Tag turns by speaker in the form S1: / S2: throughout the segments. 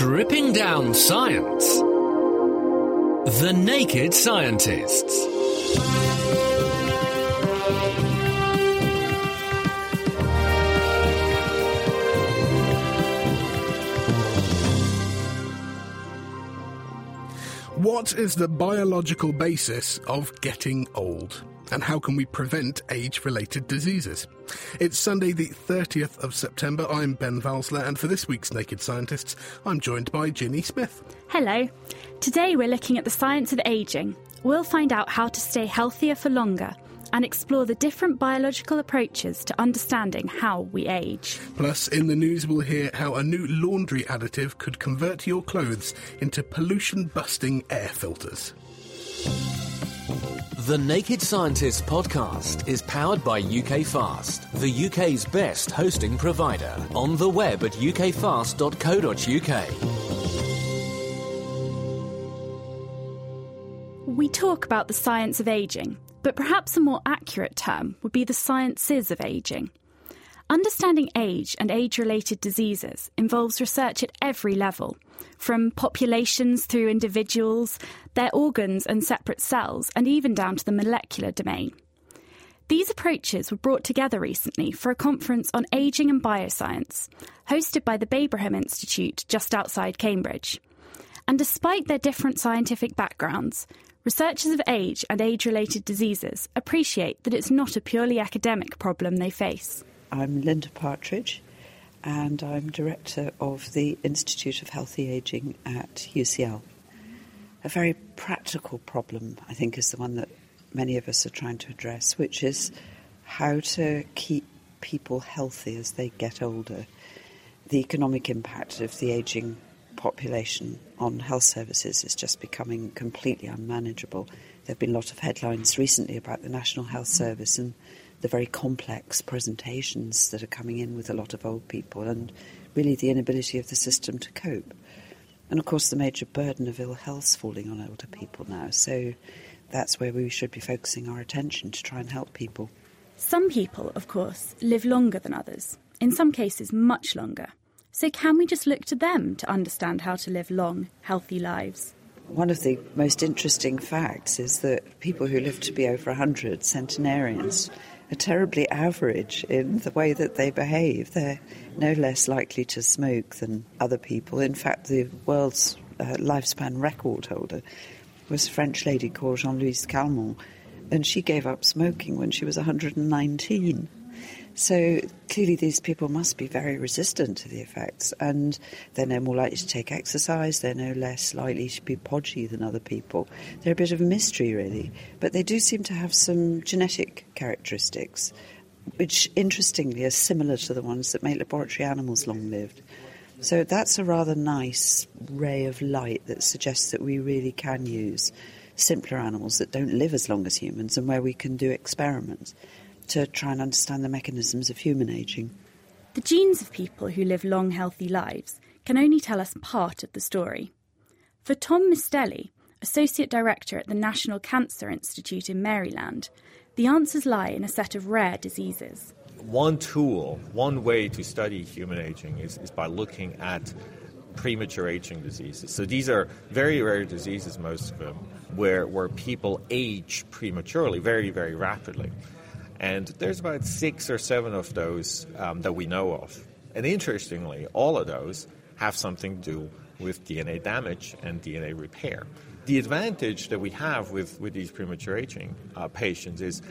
S1: Stripping down science. The Naked Scientists.
S2: What is the biological basis of getting old? And how can we prevent age related diseases? It's Sunday, the 30th of September. I'm Ben Valsler, and for this week's Naked Scientists, I'm joined by Ginny Smith.
S3: Hello. Today we're looking at the science of ageing. We'll find out how to stay healthier for longer and explore the different biological approaches to understanding how we age.
S2: Plus, in the news, we'll hear how a new laundry additive could convert your clothes into pollution busting air filters.
S1: The Naked Scientists podcast is powered by UK Fast, the UK's best hosting provider. On the web at ukfast.co.uk.
S3: We talk about the science of ageing, but perhaps a more accurate term would be the sciences of ageing. Understanding age and age related diseases involves research at every level, from populations through individuals, their organs and separate cells, and even down to the molecular domain. These approaches were brought together recently for a conference on ageing and bioscience, hosted by the Babraham Institute just outside Cambridge. And despite their different scientific backgrounds, researchers of age and age related diseases appreciate that it's not a purely academic problem they face.
S4: I'm Linda Partridge, and I'm director of the Institute of Healthy Aging at UCL. A very practical problem, I think, is the one that many of us are trying to address, which is how to keep people healthy as they get older. The economic impact of the aging population on health services is just becoming completely unmanageable. There have been a lot of headlines recently about the National Health Service and the very complex presentations that are coming in with a lot of old people and really the inability of the system to cope. And of course, the major burden of ill health is falling on older people now. So that's where we should be focusing our attention to try and help people.
S3: Some people, of course, live longer than others, in some cases, much longer. So, can we just look to them to understand how to live long, healthy lives?
S4: One of the most interesting facts is that people who live to be over 100, centenarians, are terribly average in the way that they behave. They're no less likely to smoke than other people. In fact, the world's uh, lifespan record holder was a French lady called Jeanne Louise Calment, and she gave up smoking when she was 119. So clearly, these people must be very resistant to the effects, and they're no more likely to take exercise. They're no less likely to be podgy than other people. They're a bit of a mystery, really, but they do seem to have some genetic characteristics, which interestingly are similar to the ones that make laboratory animals long lived. So that's a rather nice ray of light that suggests that we really can use simpler animals that don't live as long as humans and where we can do experiments to try and understand the mechanisms of human aging.
S3: The genes of people who live long, healthy lives can only tell us part of the story. For Tom Misteli, Associate Director at the National Cancer Institute in Maryland, the answers lie in a set of rare diseases.
S5: One tool, one way to study human aging is, is by looking at premature aging diseases. So these are very rare diseases, most of them, where, where people age prematurely, very, very rapidly. And there's about six or seven of those um, that we know of. And interestingly, all of those have something to do with DNA damage and DNA repair. The advantage that we have with, with these premature aging uh, patients is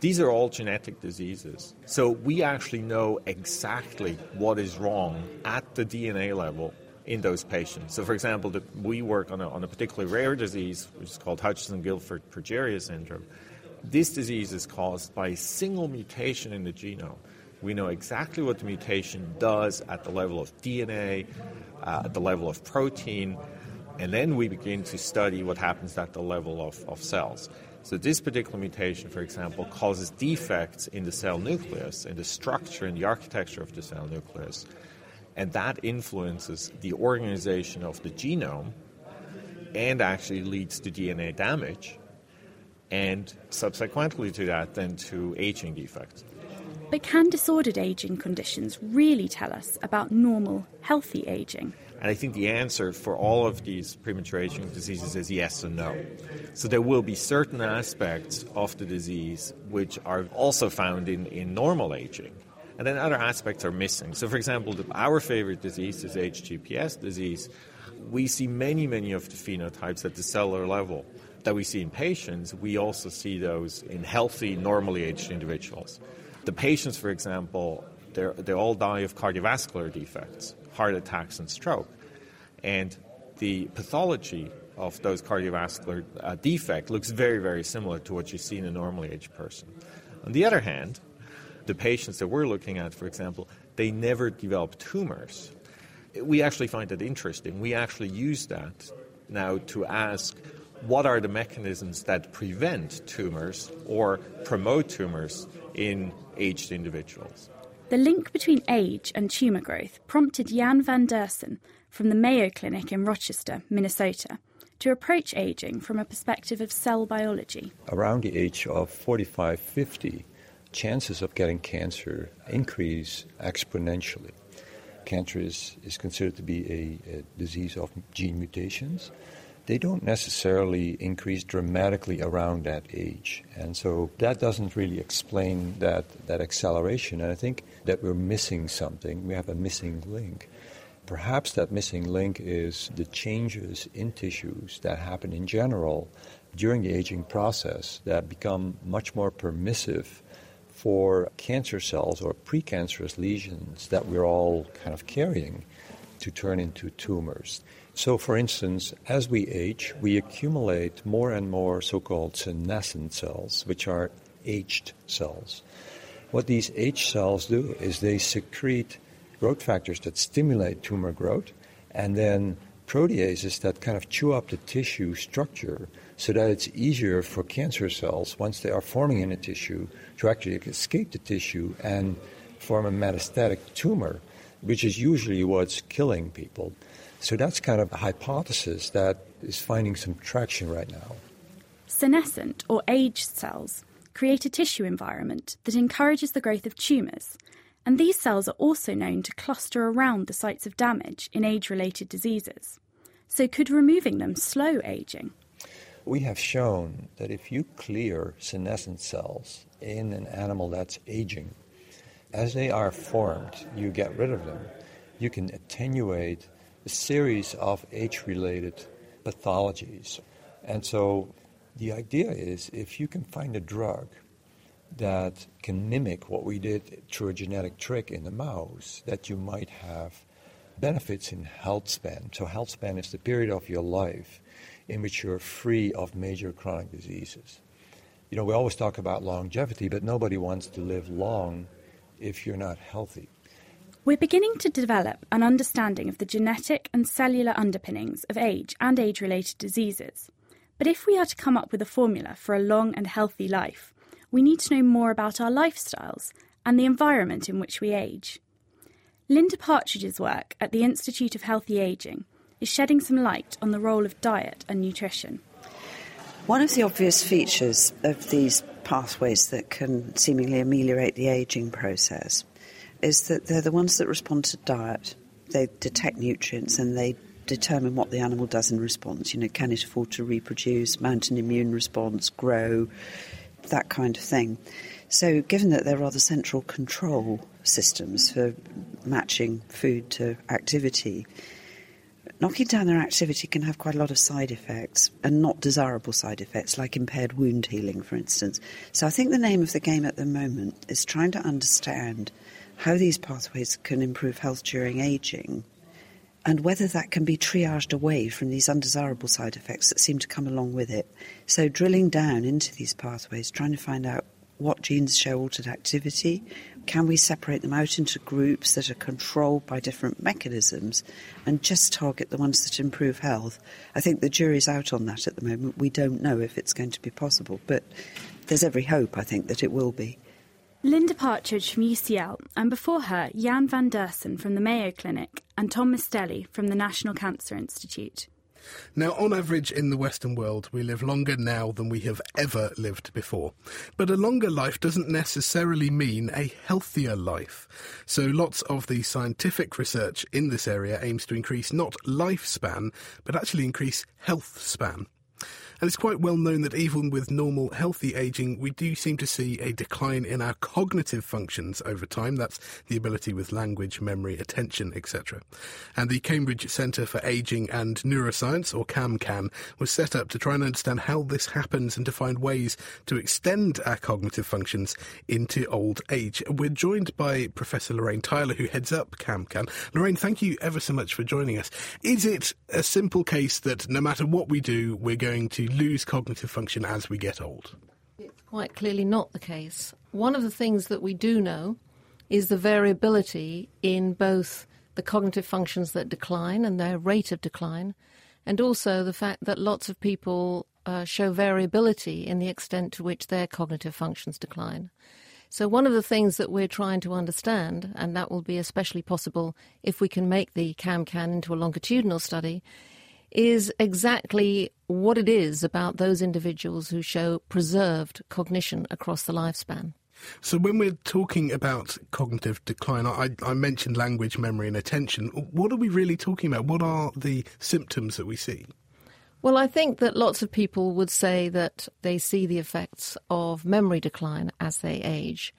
S5: these are all genetic diseases. So we actually know exactly what is wrong at the DNA level in those patients. So, for example, the, we work on a, on a particularly rare disease, which is called Hutchinson Gilford progeria syndrome This disease is caused by a single mutation in the genome. We know exactly what the mutation does at the level of DNA, uh, at the level of protein, and then we begin to study what happens at the level of, of cells. So, this particular mutation, for example, causes defects in the cell nucleus, in the structure and the architecture of the cell nucleus. And that influences the organization of the genome and actually leads to DNA damage, and subsequently to that, then to aging defects.
S3: But can disordered aging conditions really tell us about normal, healthy aging?
S5: And I think the answer for all of these premature aging diseases is yes and no. So there will be certain aspects of the disease which are also found in, in normal aging. And then other aspects are missing. So, for example, the, our favorite disease is HGPS disease. We see many, many of the phenotypes at the cellular level that we see in patients. We also see those in healthy, normally aged individuals. The patients, for example, they all die of cardiovascular defects, heart attacks, and stroke. And the pathology of those cardiovascular uh, defect looks very, very similar to what you see in a normally aged person. On the other hand, the patients that we're looking at, for example, they never develop tumors. We actually find that interesting. We actually use that now to ask what are the mechanisms that prevent tumors or promote tumors in aged individuals.
S3: The link between age and tumour growth prompted Jan van Deursen from the Mayo Clinic in Rochester, Minnesota, to approach ageing from a perspective of cell biology.
S6: Around the age of 45 50, chances of getting cancer increase exponentially. Cancer is, is considered to be a, a disease of gene mutations they don't necessarily increase dramatically around that age. And so that doesn't really explain that, that acceleration. And I think that we're missing something. We have a missing link. Perhaps that missing link is the changes in tissues that happen in general during the aging process that become much more permissive for cancer cells or precancerous lesions that we're all kind of carrying to turn into tumors. So, for instance, as we age, we accumulate more and more so called senescent cells, which are aged cells. What these aged cells do is they secrete growth factors that stimulate tumor growth and then proteases that kind of chew up the tissue structure so that it's easier for cancer cells, once they are forming in a tissue, to actually escape the tissue and form a metastatic tumor, which is usually what's killing people. So that's kind of a hypothesis that is finding some traction right now.
S3: Senescent or aged cells create a tissue environment that encourages the growth of tumours, and these cells are also known to cluster around the sites of damage in age related diseases. So, could removing them slow aging?
S6: We have shown that if you clear senescent cells in an animal that's aging, as they are formed, you get rid of them, you can attenuate a series of age related pathologies. And so the idea is if you can find a drug that can mimic what we did through a genetic trick in the mouse, that you might have benefits in health span. So, health span is the period of your life in which you're free of major chronic diseases. You know, we always talk about longevity, but nobody wants to live long if you're not healthy.
S3: We're beginning to develop an understanding of the genetic and cellular underpinnings of age and age related diseases. But if we are to come up with a formula for a long and healthy life, we need to know more about our lifestyles and the environment in which we age. Linda Partridge's work at the Institute of Healthy Aging is shedding some light on the role of diet and nutrition.
S4: One of the obvious features of these pathways that can seemingly ameliorate the aging process is that they're the ones that respond to diet. They detect nutrients and they determine what the animal does in response. You know, can it afford to reproduce, mount an immune response, grow, that kind of thing. So, given that there are the central control systems for matching food to activity, knocking down their activity can have quite a lot of side effects and not desirable side effects, like impaired wound healing, for instance. So, I think the name of the game at the moment is trying to understand how these pathways can improve health during aging and whether that can be triaged away from these undesirable side effects that seem to come along with it. So, drilling down into these pathways, trying to find out what genes show altered activity, can we separate them out into groups that are controlled by different mechanisms and just target the ones that improve health? I think the jury's out on that at the moment. We don't know if it's going to be possible, but there's every hope, I think, that it will be.
S3: Linda Partridge from UCL, and before her, Jan van Deursen from the Mayo Clinic and Tom Misteli from the National Cancer Institute.
S2: Now, on average in the Western world, we live longer now than we have ever lived before. But a longer life doesn't necessarily mean a healthier life. So lots of the scientific research in this area aims to increase not lifespan, but actually increase health span. And it's quite well known that even with normal, healthy aging, we do seem to see a decline in our cognitive functions over time. That's the ability with language, memory, attention, etc. And the Cambridge Centre for Aging and Neuroscience, or CAMCAN, was set up to try and understand how this happens and to find ways to extend our cognitive functions into old age. We're joined by Professor Lorraine Tyler, who heads up CAMCAN. Lorraine, thank you ever so much for joining us. Is it a simple case that no matter what we do, we're going to lose cognitive function as we get old?
S7: It's quite clearly not the case. One of the things that we do know is the variability in both the cognitive functions that decline and their rate of decline, and also the fact that lots of people uh, show variability in the extent to which their cognitive functions decline. So, one of the things that we're trying to understand, and that will be especially possible if we can make the CAMCAN into a longitudinal study, is exactly what it is about those individuals who show preserved cognition across the lifespan.
S2: So, when we're talking about cognitive decline, I, I, mentioned language, memory, and attention. What are we really talking about? What are the symptoms that we see?
S7: Well, I think that lots of people would say that they see the effects of memory decline as they age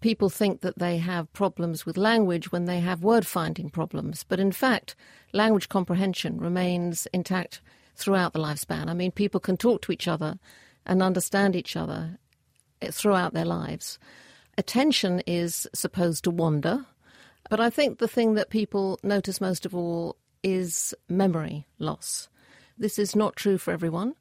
S7: people think that they have problems with language when they have word finding problems. But in fact, language comprehension remains intact throughout the lifespan. I mean, people can talk to each other and understand each other eh, throughout their lives. Attention is supposed to wander, but I think the thing that people notice most of all is memory loss. This is not true for everyone.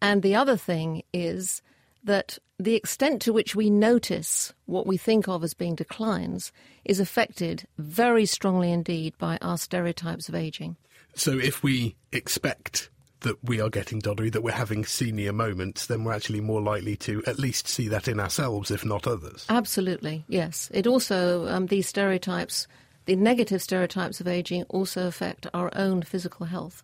S7: And the other thing is that the extent to which we notice what we think of as being declines is affected very strongly indeed by our stereotypes of aging.
S2: So if we expect that we are getting doddery, that we're having senior moments, then we're actually more likely to at least see that in ourselves, if not others.
S7: Absolutely, yes. It also, um, these stereotypes, the negative stereotypes of aging, also affect our own physical health.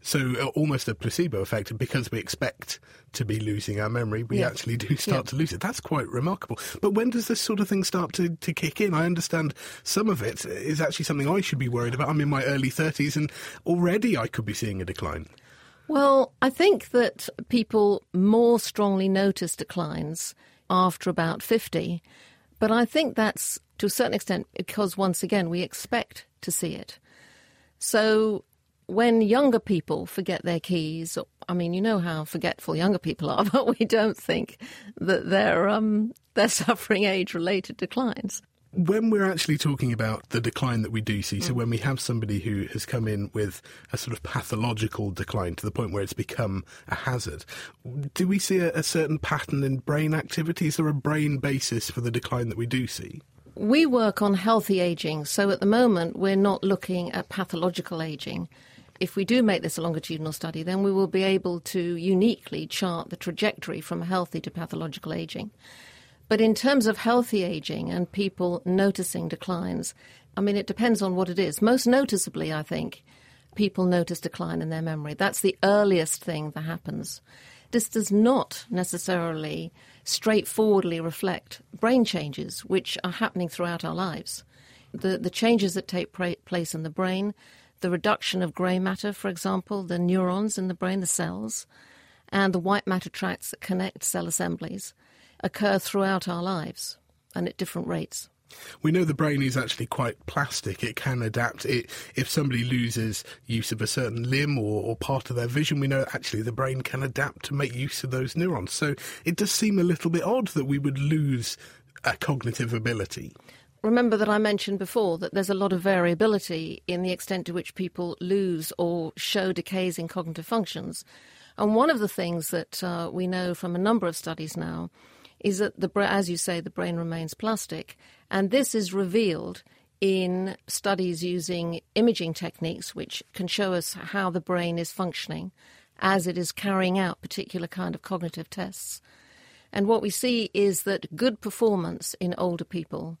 S2: So uh, almost a placebo effect because we expect to be losing our memory, we yeah. actually do start yeah. to lose it. That's quite remarkable. But when does this sort of thing start to, to kick in? I understand some of it is actually something I should be worried about. I'm in my early 30s and already I could be seeing a decline.
S7: Well, I think that people more strongly notice declines after about 50. But I think that's to a certain extent because, once again, we expect to see it. So when younger people forget their keys, I mean, you know how forgetful younger people are, but we don't think that they're um, they're suffering age-related declines.
S2: When we're actually talking about the decline that we do see, mm. so when we have somebody who has come in with a sort of pathological decline to the point where it's become a hazard, do we see a, a certain pattern in brain activity? Is there a brain basis for the decline that we do see?
S7: We work on healthy aging, so at the moment we're not looking at pathological aging if we do make this a longitudinal study, then we will be able to uniquely chart the trajectory from healthy to pathological aging. But in terms of healthy aging and people noticing declines, I mean, it depends on what it is. Most noticeably, I think, people notice decline in their memory. That's the earliest thing that happens. This does not necessarily straightforwardly reflect brain changes, which are happening throughout our lives. The, the changes that take pra- place in the brain the reduction of grey matter, for example, the neurons in the brain, the cells, and the white matter tracts that connect cell assemblies occur throughout our lives and at different rates.
S2: We know the brain is actually quite plastic. It can adapt. It, if somebody loses use of a certain limb or, or, part of their vision, we know actually the brain can adapt to make use of those neurons. So it does seem a little bit odd that we would lose a cognitive ability.
S7: Remember that I mentioned before that there's a lot of variability in the extent to which people lose or show decays in cognitive functions. And one of the things that uh, we know from a number of studies now is that, the, as you say, the brain remains plastic. And this is revealed in studies using imaging techniques, which can show us how the brain is functioning as it is carrying out particular kind of cognitive tests. And what we see is that good performance in older people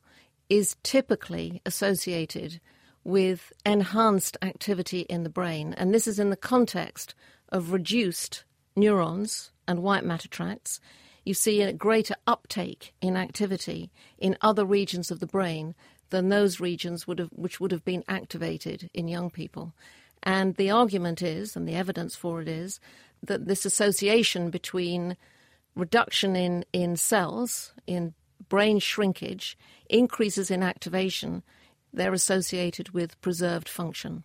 S7: is typically associated with enhanced activity in the brain. And this is in the context of reduced neurons and white matter tracts. You see a greater uptake in activity in other regions of the brain than those regions would have, which would have been activated in young people. And the argument is, and the evidence for it is, that this association between reduction in, in cells, in brain shrinkage, increases in activation, they're associated with preserved function.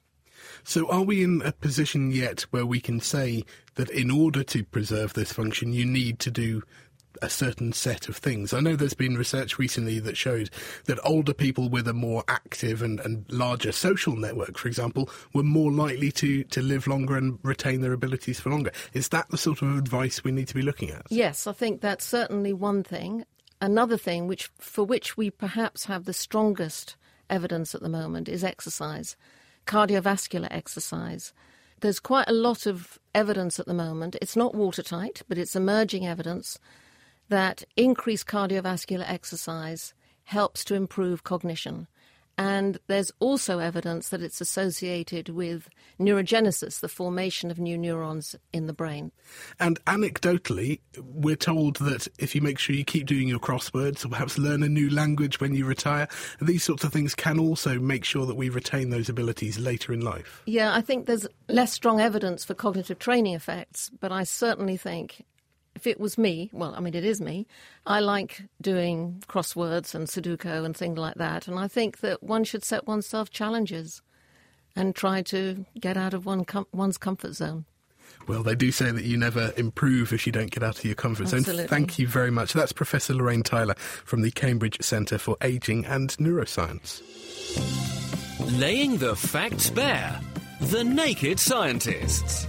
S2: So, are we in a position yet where we can say that in order to preserve this function, you need to do a certain set of things. I know there's been research recently that showed that older people with a more active and, and larger social network, for example, were more likely to, to live longer and retain their abilities for longer. Is that the sort of advice we need to be looking at?
S7: Yes, I think that's certainly one thing. Another thing which for which we perhaps have the strongest evidence at the moment is exercise, cardiovascular exercise. There's quite a lot of evidence at the moment. It's not watertight, but it's emerging evidence that increased cardiovascular exercise helps to improve cognition. And there's also evidence that it's associated with neurogenesis, the formation of new neurons in the brain.
S2: And anecdotally, we're told that if you make sure you keep doing your crosswords or perhaps learn a new language when you retire, these sorts of things can also make sure that we retain those abilities later in life.
S7: Yeah, I think there's less strong evidence for cognitive training effects, but I certainly think if it was me, well, I mean, it is me, I like doing crosswords and Sudoku and things like that. And I think that one should set oneself challenges and try to get out of one com- one's comfort zone.
S2: Well, they do say that you never improve if you don't get out of your comfort
S7: Absolutely.
S2: zone. Thank you very much. That's Professor Lorraine Tyler from the Cambridge Centre for Ageing and Neuroscience.
S1: Laying the facts bare. The Naked Scientists.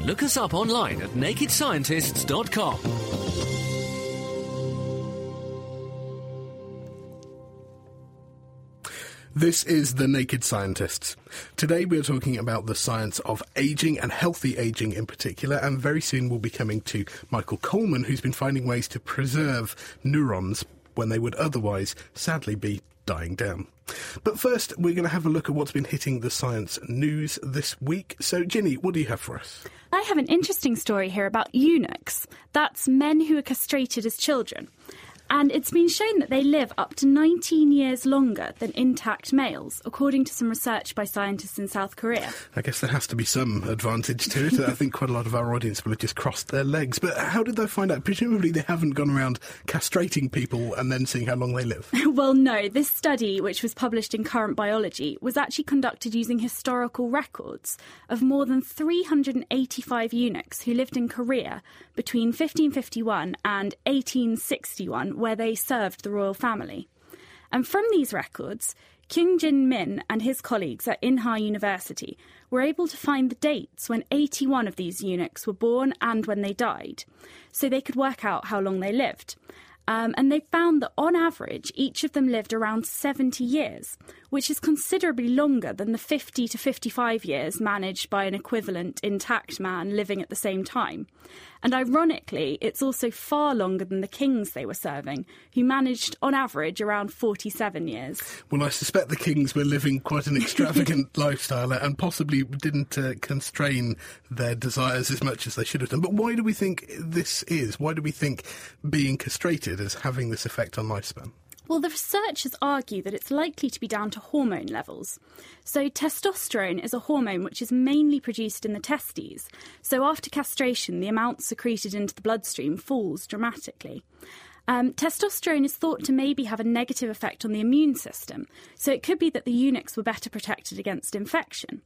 S1: Look us up online at nakedscientists.com.
S2: This is The Naked Scientists. Today we are talking about the science of aging and healthy aging in particular, and very soon we'll be coming to Michael Coleman, who's been finding ways to preserve neurons when they would otherwise sadly be dying down. But first, we're going to have a look at what's been hitting the science news this week. So, Ginny, what do you have for us?
S3: I have an interesting story here about eunuchs. That's men who are castrated as children. And it's been shown that they live up to 19 years longer than intact males, according to some research by scientists in South Korea.
S2: I guess there has to be some advantage to it. I think quite a lot of our audience will have just crossed their legs. But how did they find out? Presumably they haven't gone around castrating people and then seeing how long they live.
S3: well, no. This study, which was published in Current Biology, was actually conducted using historical records of more than 385 eunuchs who lived in Korea between 1551 and 1861 where they served the royal family. And from these records, Kyung Jin Min and his colleagues at Inha University were able to find the dates when 81 of these eunuchs were born and when they died, so they could work out how long they lived. Um, and they found that on average, each of them lived around 70 years, which is considerably longer than the 50 to 55 years managed by an equivalent intact man living at the same time. And ironically, it's also far longer than the kings they were serving, who managed on average around 47 years.
S2: Well, I suspect the kings were living quite an extravagant lifestyle and possibly didn't uh, constrain their desires as much as they should have done. But why do we think this is? Why do we think being castrated is having this effect on lifespan?
S3: Well, the researchers argue that it's likely to be down to hormone levels. So, testosterone is a hormone which is mainly produced in the testes. So, after castration, the amount secreted into the bloodstream falls dramatically. Um, testosterone is thought to maybe have a negative effect on the immune system, so it could be that the eunuchs were better protected against infection.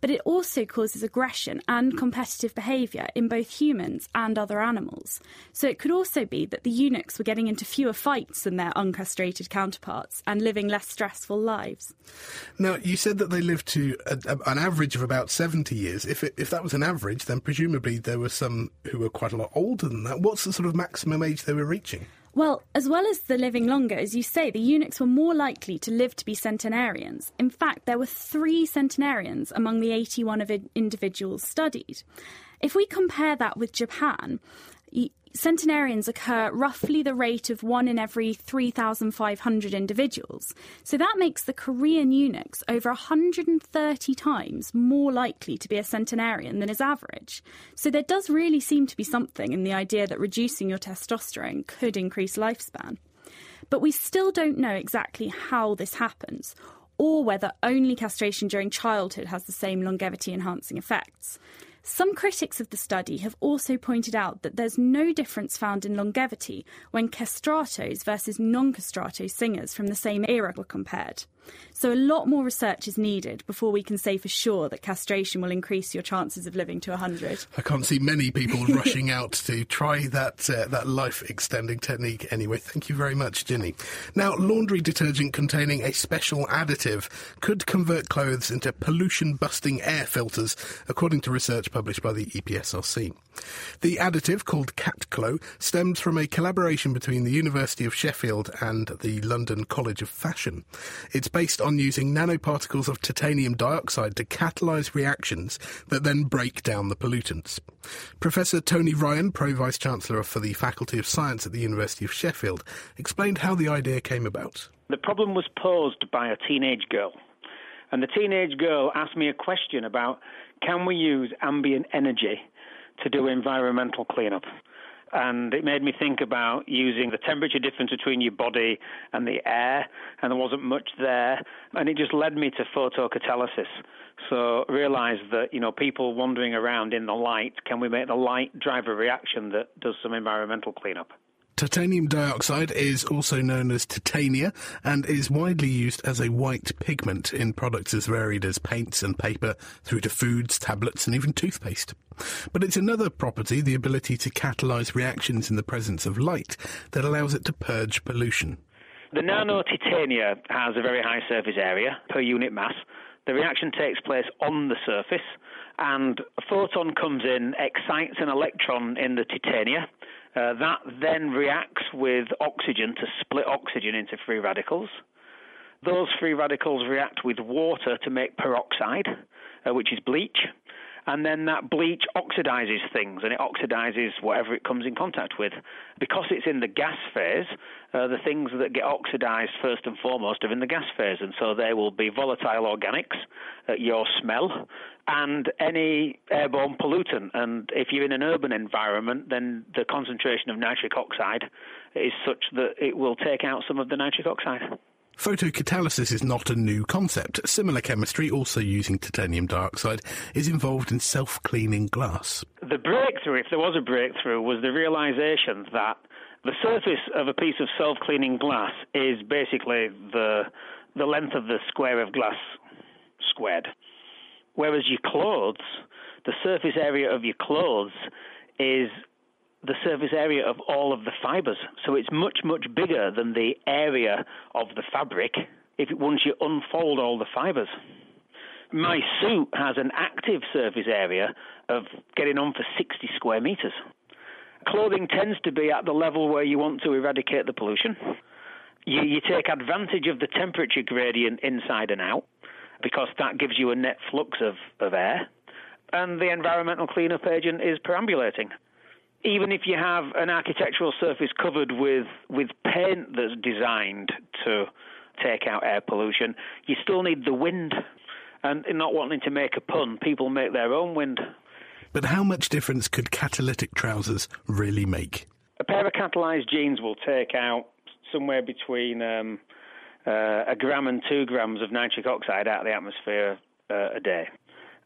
S3: But it also causes aggression and competitive behaviour in both humans and other animals. So it could also be that the eunuchs were getting into fewer fights than their uncastrated counterparts and living less stressful lives.
S2: Now, you said that they lived to a, a, an average of about 70 years. If, it, if that was an average, then presumably there were some who were quite a lot older than that. What's the sort of maximum age they were reaching?
S3: Well, as well as the living longer, as you say, the eunuchs were more likely to live to be centenarians. In fact, there were three centenarians among the 81 of individuals studied. If we compare that with Japan, centenarians occur roughly the rate of one in every 3,500 individuals. So that makes the Korean eunuchs over 130 times more likely to be a centenarian than is average. So there does really seem to be something in the idea that reducing your testosterone could increase lifespan. But we still don't know exactly how this happens or whether only castration during childhood has the same longevity enhancing effects. Some critics of the study have also pointed out that there's no difference found in longevity when castratos versus non castrato singers from the same era were compared. So, a lot more research is needed before we can say for sure that castration will increase your chances of living to 100.
S2: I can't see many people rushing out to try that uh, that life extending technique anyway. Thank you very much, Ginny. Now, laundry detergent containing a special additive could convert clothes into pollution busting air filters, according to research published by the EPSRC. The additive, called CatClo, stems from a collaboration between the University of Sheffield and the London College of Fashion. It's based on using nanoparticles of titanium dioxide to catalyse reactions that then break down the pollutants. Professor Tony Ryan, Pro Vice Chancellor for the Faculty of Science at the University of Sheffield, explained how the idea came about.
S8: The problem was posed by a teenage girl. And the teenage girl asked me a question about can we use ambient energy to do environmental cleanup? And it made me think about using the temperature difference between your body and the air, and there wasn't much there, and it just led me to photocatalysis. So realised that you know people wandering around in the light, can we make the light drive a reaction that does some environmental cleanup?
S2: Titanium dioxide is also known as titania and is widely used as a white pigment in products as varied as paints and paper through to foods, tablets, and even toothpaste. But it's another property, the ability to catalyse reactions in the presence of light, that allows it to purge pollution.
S8: The nano titania has a very high surface area per unit mass. The reaction takes place on the surface, and a photon comes in, excites an electron in the titania uh, that then reacts with oxygen to split oxygen into free radicals. Those free radicals react with water to make peroxide, uh, which is bleach. And then that bleach oxidizes things and it oxidizes whatever it comes in contact with. Because it's in the gas phase, uh, the things that get oxidized first and foremost are in the gas phase. And so they will be volatile organics, uh, your smell, and any airborne pollutant. And if you're in an urban environment, then the concentration of nitric oxide is such that it will take out some of the nitric oxide.
S2: Photocatalysis is not a new concept. Similar chemistry, also using titanium dioxide, is involved in self cleaning glass.
S8: The breakthrough, if there was a breakthrough, was the realization that the surface of a piece of self cleaning glass is basically the, the length of the square of glass squared. Whereas your clothes, the surface area of your clothes is the surface area of all of the fibers. So it's much, much bigger than the area of the fabric if once you unfold all the fibers. My suit has an active surface area of getting on for 60 square meters. Clothing tends to be at the level where you want to eradicate the pollution. You, you take advantage of the temperature gradient inside and out because that gives you a net flux of, of air. And the environmental cleanup agent is perambulating. Even if you have an architectural surface covered with, with paint that's designed to take out air pollution, you still need the wind. And not wanting to make a pun, people make their own wind.
S2: But how much difference could catalytic trousers really make?
S8: A pair of catalyzed jeans will take out somewhere between um, uh, a gram and two grams of nitric oxide out of the atmosphere uh, a day.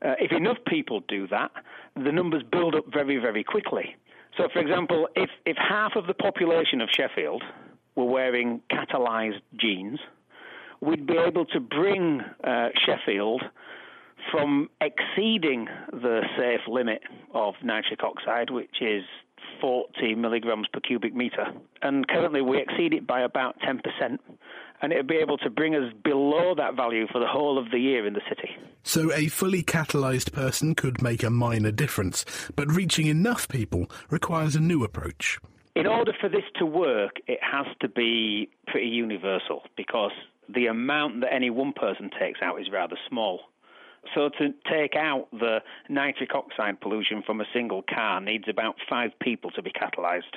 S8: Uh, if enough people do that, the numbers build up very, very quickly. So, for example, if, if half of the population of Sheffield were wearing catalyzed jeans, we'd be able to bring uh, Sheffield from exceeding the safe limit of nitric oxide, which is 40 milligrams per cubic meter. And currently we exceed it by about 10%. And it would be able to bring us below that value for the whole of the year in the city.
S2: So a fully catalysed person could make a minor difference, but reaching enough people requires a new approach.
S8: In order for this to work, it has to be pretty universal because the amount that any one person takes out is rather small. So to take out the nitric oxide pollution from a single car needs about five people to be catalysed.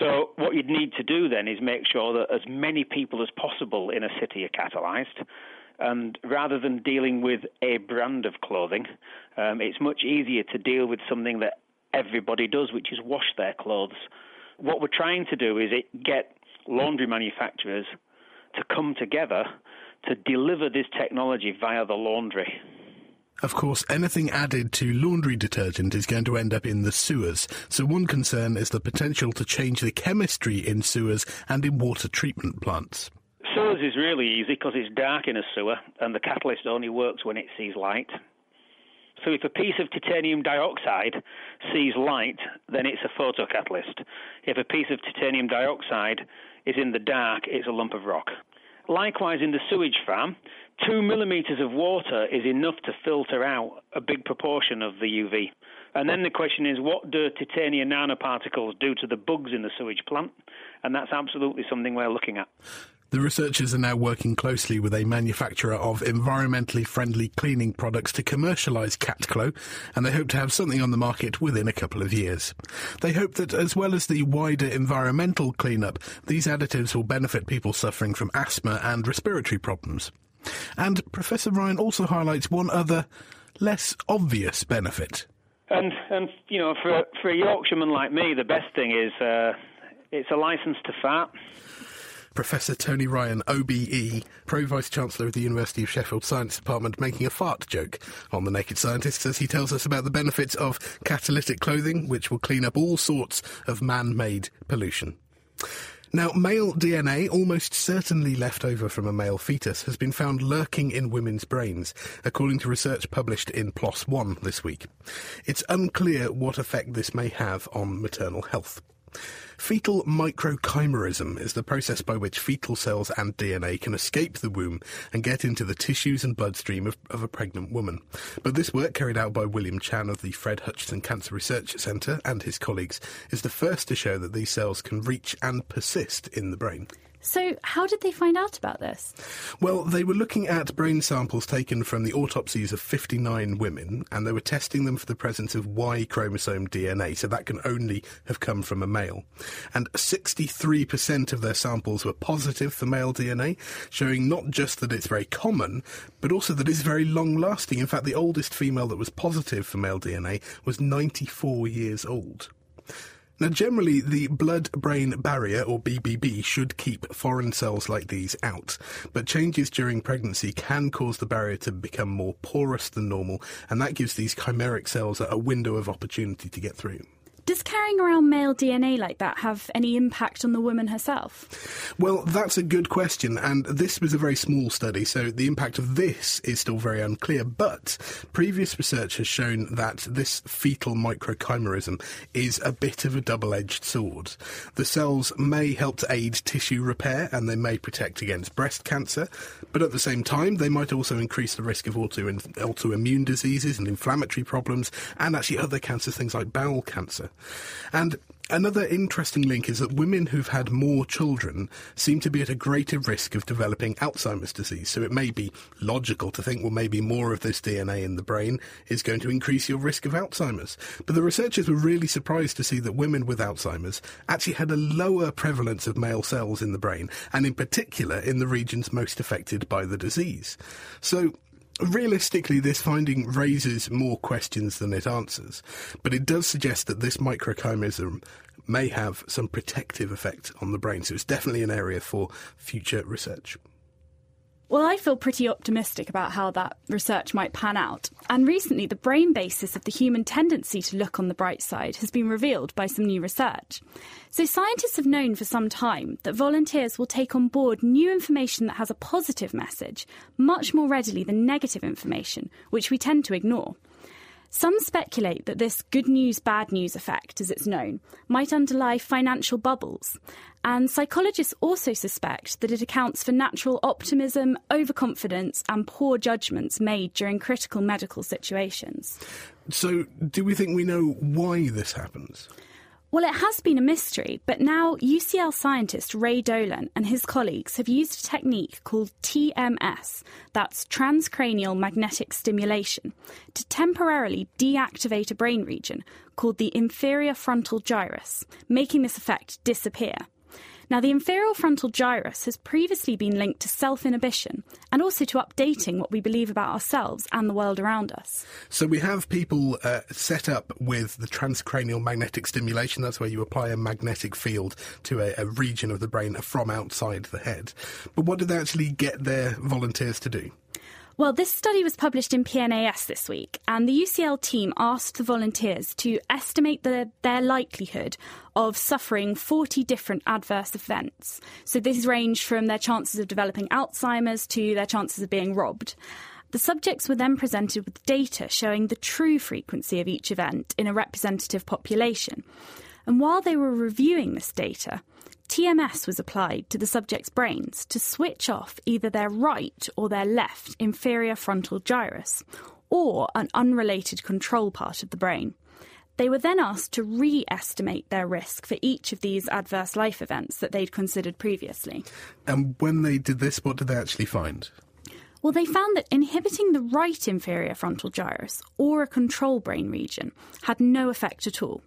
S8: So what you'd need to do then is make sure that as many people as possible in a city are catalysed. And rather than dealing with a brand of clothing, um, it's much easier to deal with something that everybody does, which is wash their clothes. What we're trying to do is get laundry manufacturers to come together to deliver this technology via the laundry.
S2: Of course, anything added to laundry detergent is going to end up in the sewers, so one concern is the potential to change the chemistry in sewers and in water treatment plants.
S8: Sewers is really easy because it's dark in a sewer and the catalyst only works when it sees light. So if a piece of titanium dioxide sees light, then it's a photocatalyst. If a piece of titanium dioxide is in the dark, it's a lump of rock. Likewise, in the sewage farm, two millimeters of water is enough to filter out a big proportion of the UV. And then the question is, what do titanium nanoparticles do to the bugs in the sewage plant? And that's absolutely something we're looking at.
S2: The researchers are now working closely with a manufacturer of environmentally friendly cleaning products to commercialise CatClo, and they hope to have something on the market within a couple of years. They hope that, as well as the wider environmental cleanup, these additives will benefit people suffering from asthma and respiratory problems. And Professor Ryan also highlights one other, less obvious benefit.
S8: And, and you know, for, for a Yorkshireman like me, the best thing is uh, it's a license to fart.
S2: Professor Tony Ryan, OBE, Pro Vice Chancellor of the University of Sheffield Science Department, making a fart joke on The Naked Scientists as he tells us about the benefits of catalytic clothing, which will clean up all sorts of man made pollution. Now, male DNA, almost certainly left over from a male fetus, has been found lurking in women's brains, according to research published in PLOS One this week. It's unclear what effect this may have on maternal health. Fetal microchimerism is the process by which fetal cells and DNA can escape the womb and get into the tissues and bloodstream of, of, a pregnant woman. But this work, carried out by William Chan of the Fred Hutchinson Cancer Research Centre and his colleagues, is the first to show that these cells can reach and persist in the brain.
S3: So, how did they find out about this?
S2: Well, they were looking at brain samples taken from the autopsies of 59 women, and they were testing them for the presence of Y chromosome DNA, so that can only have come from a male. And 63% of their samples were positive for male DNA, showing not just that it's very common, but also that it's very long lasting. In fact, the oldest female that was positive for male DNA was 94 years old. Now, generally, the blood brain barrier, or BBB, should keep foreign cells like these out, but changes during pregnancy can cause the barrier to become more porous than normal, and that gives these chimeric cells a window of opportunity to get through.
S3: Does carrying around male DNA like that have any impact on the woman herself?
S2: Well, that's a good question, and this was a very small study, so the impact of this is still very unclear. But previous research has shown that this fetal microchimerism is a bit of a double edged sword. The cells may help to aid tissue repair and they may protect against breast cancer, but at the same time, they might also increase the risk of auto- autoimmune diseases and inflammatory problems, and actually other cancers, things like bowel cancer. And Another interesting link is that women who've had more children seem to be at a greater risk of developing Alzheimer's disease. So it may be logical to think, well, maybe more of this DNA in the brain is going to increase your risk of Alzheimer's. But the researchers were really surprised to see that women with Alzheimer's actually had a lower prevalence of male cells in the brain, and in particular in the regions most affected by the disease. So Realistically, this finding raises more questions than it answers, but it does suggest that this microchimerism may have some protective effect on the brain, so it's definitely an area for future research.
S3: Well, I feel pretty optimistic about how that research might pan out. And recently, the brain basis of the human tendency to look on the bright side has been revealed by some new research. So, scientists have known for some time that volunteers will take on board new information that has a positive message much more readily than negative information, which we tend to ignore. Some speculate that this good news, bad news effect, as it's known, might underlie financial bubbles. And psychologists also suspect that it accounts for natural optimism, overconfidence, and poor judgments made during critical medical situations.
S2: So, do we think we know why this happens?
S3: Well, it has been a mystery, but now UCL scientist Ray Dolan and his colleagues have used a technique called TMS, that's transcranial magnetic stimulation, to temporarily deactivate a brain region called the inferior frontal gyrus, making this effect disappear. Now, the inferior frontal gyrus has previously been linked to self inhibition and also to updating what we believe about ourselves and the world around us.
S2: So, we have people uh, set up with the transcranial magnetic stimulation. That's where you apply a magnetic field to a, a region of the brain from outside the head. But what did they actually get their volunteers to do?
S3: Well, this study was published in PNAS this week, and the UCL team asked the volunteers to estimate the, their likelihood of suffering 40 different adverse events. So, this ranged from their chances of developing Alzheimer's to their chances of being robbed. The subjects were then presented with data showing the true frequency of each event in a representative population. And while they were reviewing this data, TMS was applied to the subject's brains to switch off either their right or their left inferior frontal gyrus, or an unrelated control part of the brain. They were then asked to re estimate their risk for each of these adverse life events that they'd considered previously.
S2: And when they did this, what did they actually find?
S3: Well, they found that inhibiting the right inferior frontal gyrus or a control brain region had no effect at all.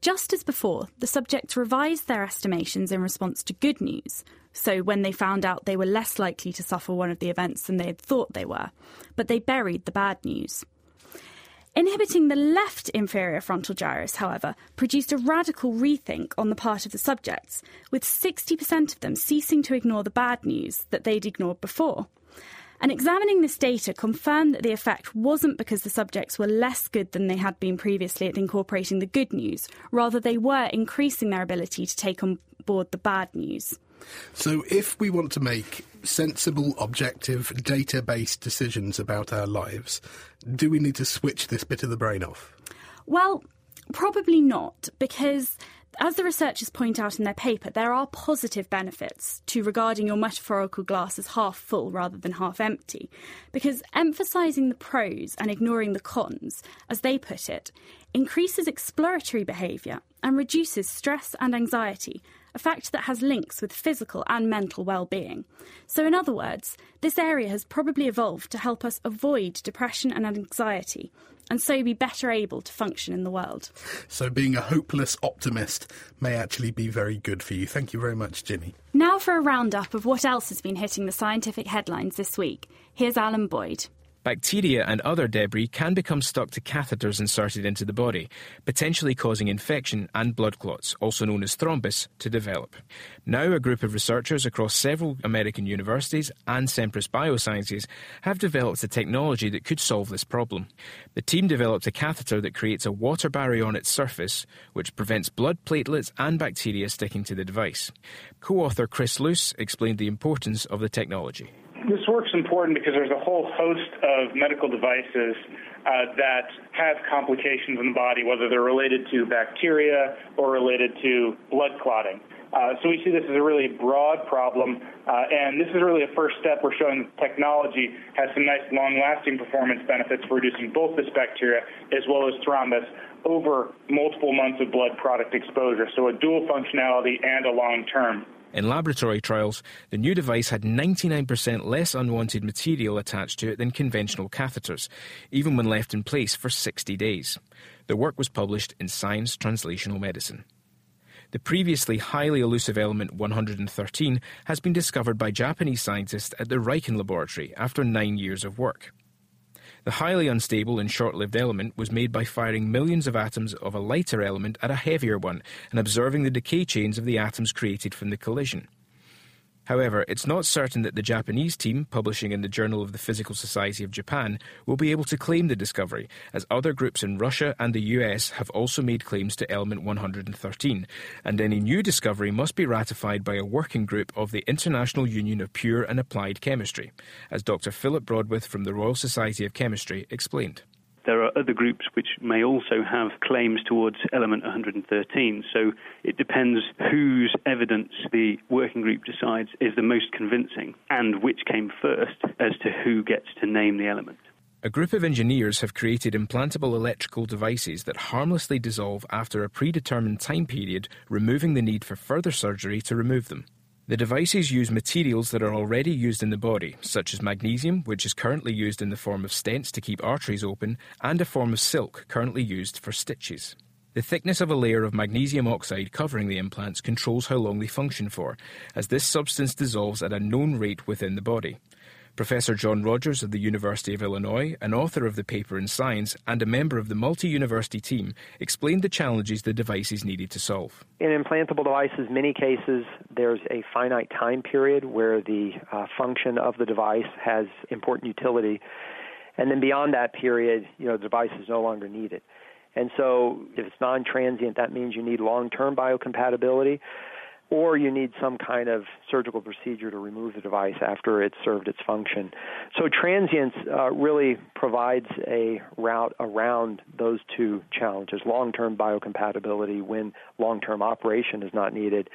S3: Just as before, the subjects revised their estimations in response to good news, so when they found out they were less likely to suffer one of the events than they had thought they were, but they buried the bad news. Inhibiting the left inferior frontal gyrus, however, produced a radical rethink on the part of the subjects, with 60% of them ceasing to ignore the bad news that they'd ignored before. And examining this data confirmed that the effect wasn't because the subjects were less good than they had been previously at incorporating the good news, rather, they were increasing their ability to take on board the bad news.
S2: So, if we want to make sensible, objective, data based decisions about our lives, do we need to switch this bit of the brain off?
S3: Well, probably not, because as the researchers point out in their paper, there are positive benefits to regarding your metaphorical glass as half full rather than half empty, because emphasising the pros and ignoring the cons, as they put it, increases exploratory behaviour and reduces stress and anxiety, a fact that has links with physical and mental well-being. So in other words, this area has probably evolved to help us avoid depression and anxiety and so be better able to function in the world.
S2: So, being a hopeless optimist may actually be very good for you. Thank you very much, Ginny.
S3: Now, for a roundup of what else has been hitting the scientific headlines this week, here's Alan Boyd.
S9: Bacteria and other debris can become stuck to catheters inserted into the body, potentially causing infection and blood clots, also known as thrombus, to develop. Now, a group of researchers across several American universities and Semprus Biosciences have developed a technology that could solve this problem. The team developed a catheter that creates a water barrier on its surface, which prevents blood platelets and bacteria sticking to the device. Co author Chris Loose explained the importance of the technology.
S10: This work's important because there's a whole host of medical devices uh, that have complications in the body, whether they're related to bacteria or related to blood clotting. Uh, so we see this as a really broad problem, uh, and this is really a first step. We're showing technology has some nice long-lasting performance benefits for reducing both this bacteria as well as thrombus over multiple months of blood product exposure. So a dual functionality and a long term.
S9: In laboratory trials, the new device had 99% less unwanted material attached to it than conventional catheters, even when left in place for 60 days. The work was published in Science Translational Medicine. The previously highly elusive element 113 has been discovered by Japanese scientists at the Riken Laboratory after nine years of work. The highly unstable and short lived element was made by firing millions of atoms of a lighter element at a heavier one and observing the decay chains of the atoms created from the collision. However, it's not certain that the Japanese team, publishing in the Journal of the Physical Society of Japan, will be able to claim the discovery, as other groups in Russia and the US have also made claims to element 113, and any new discovery must be ratified by a working group of the International Union of Pure and Applied Chemistry, as Dr. Philip Broadwith from the Royal Society of Chemistry explained.
S11: There are other groups which may also have claims towards element 113. So it depends whose evidence the working group decides is the most convincing and which came first as to who gets to name the element.
S9: A group of engineers have created implantable electrical devices that harmlessly dissolve after a predetermined time period, removing the need for further surgery to remove them. The devices use materials that are already used in the body, such as magnesium, which is currently used in the form of stents to keep arteries open, and a form of silk currently used for stitches. The thickness of a layer of magnesium oxide covering the implants controls how long they function for, as this substance dissolves at a known rate within the body. Professor John Rogers of the University of Illinois, an author of the paper in Science and a member of the multi university team, explained the challenges the devices needed to solve.
S12: In implantable devices, many cases there's a finite time period where the uh, function of the device has important utility, and then beyond that period, you know, the device is no longer needed. And so, if it's non transient, that means you need long term biocompatibility or you need some kind of surgical procedure to remove the device after it's served its function. So transience uh, really provides a route around those two challenges long term biocompatibility when long term operation is not needed,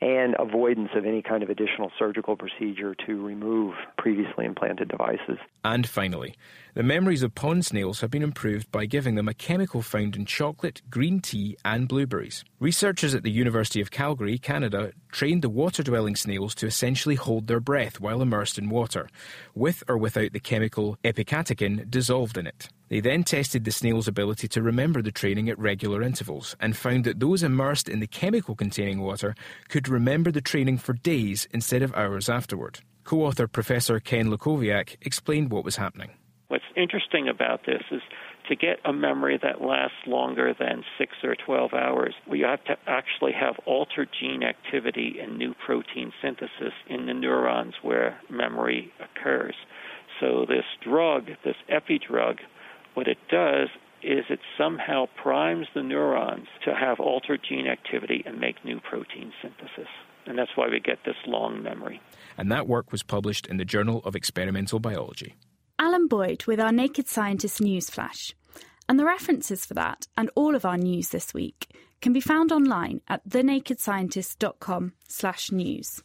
S12: and avoidance of any kind of additional surgical procedure to remove previously implanted devices.
S9: And finally, the memories of pond snails have been improved by giving them a chemical found in chocolate, green tea, and blueberries. Researchers at the University of Calgary, Canada, trained the water dwelling snails to essentially hold their breath while immersed in water, with or without the chemical epicatechin dissolved in it. They then tested the snail's ability to remember the training at regular intervals and found that those immersed in the chemical containing water could remember the training for days instead of hours afterward. Co author Professor Ken Lukowiak explained what was happening.
S13: What's interesting about this is to get a memory that lasts longer than six or 12 hours, we have to actually have altered gene activity and new protein synthesis in the neurons where memory occurs. So, this drug, this epi drug, what it does is it somehow primes the neurons to have altered gene activity and make new protein synthesis. And that's why we get this long memory.
S9: And that work was published in the Journal of Experimental Biology.
S3: Alan Boyd with our Naked Scientist newsflash. And the references for that and all of our news this week can be found online at thenakedscientist.com slash news.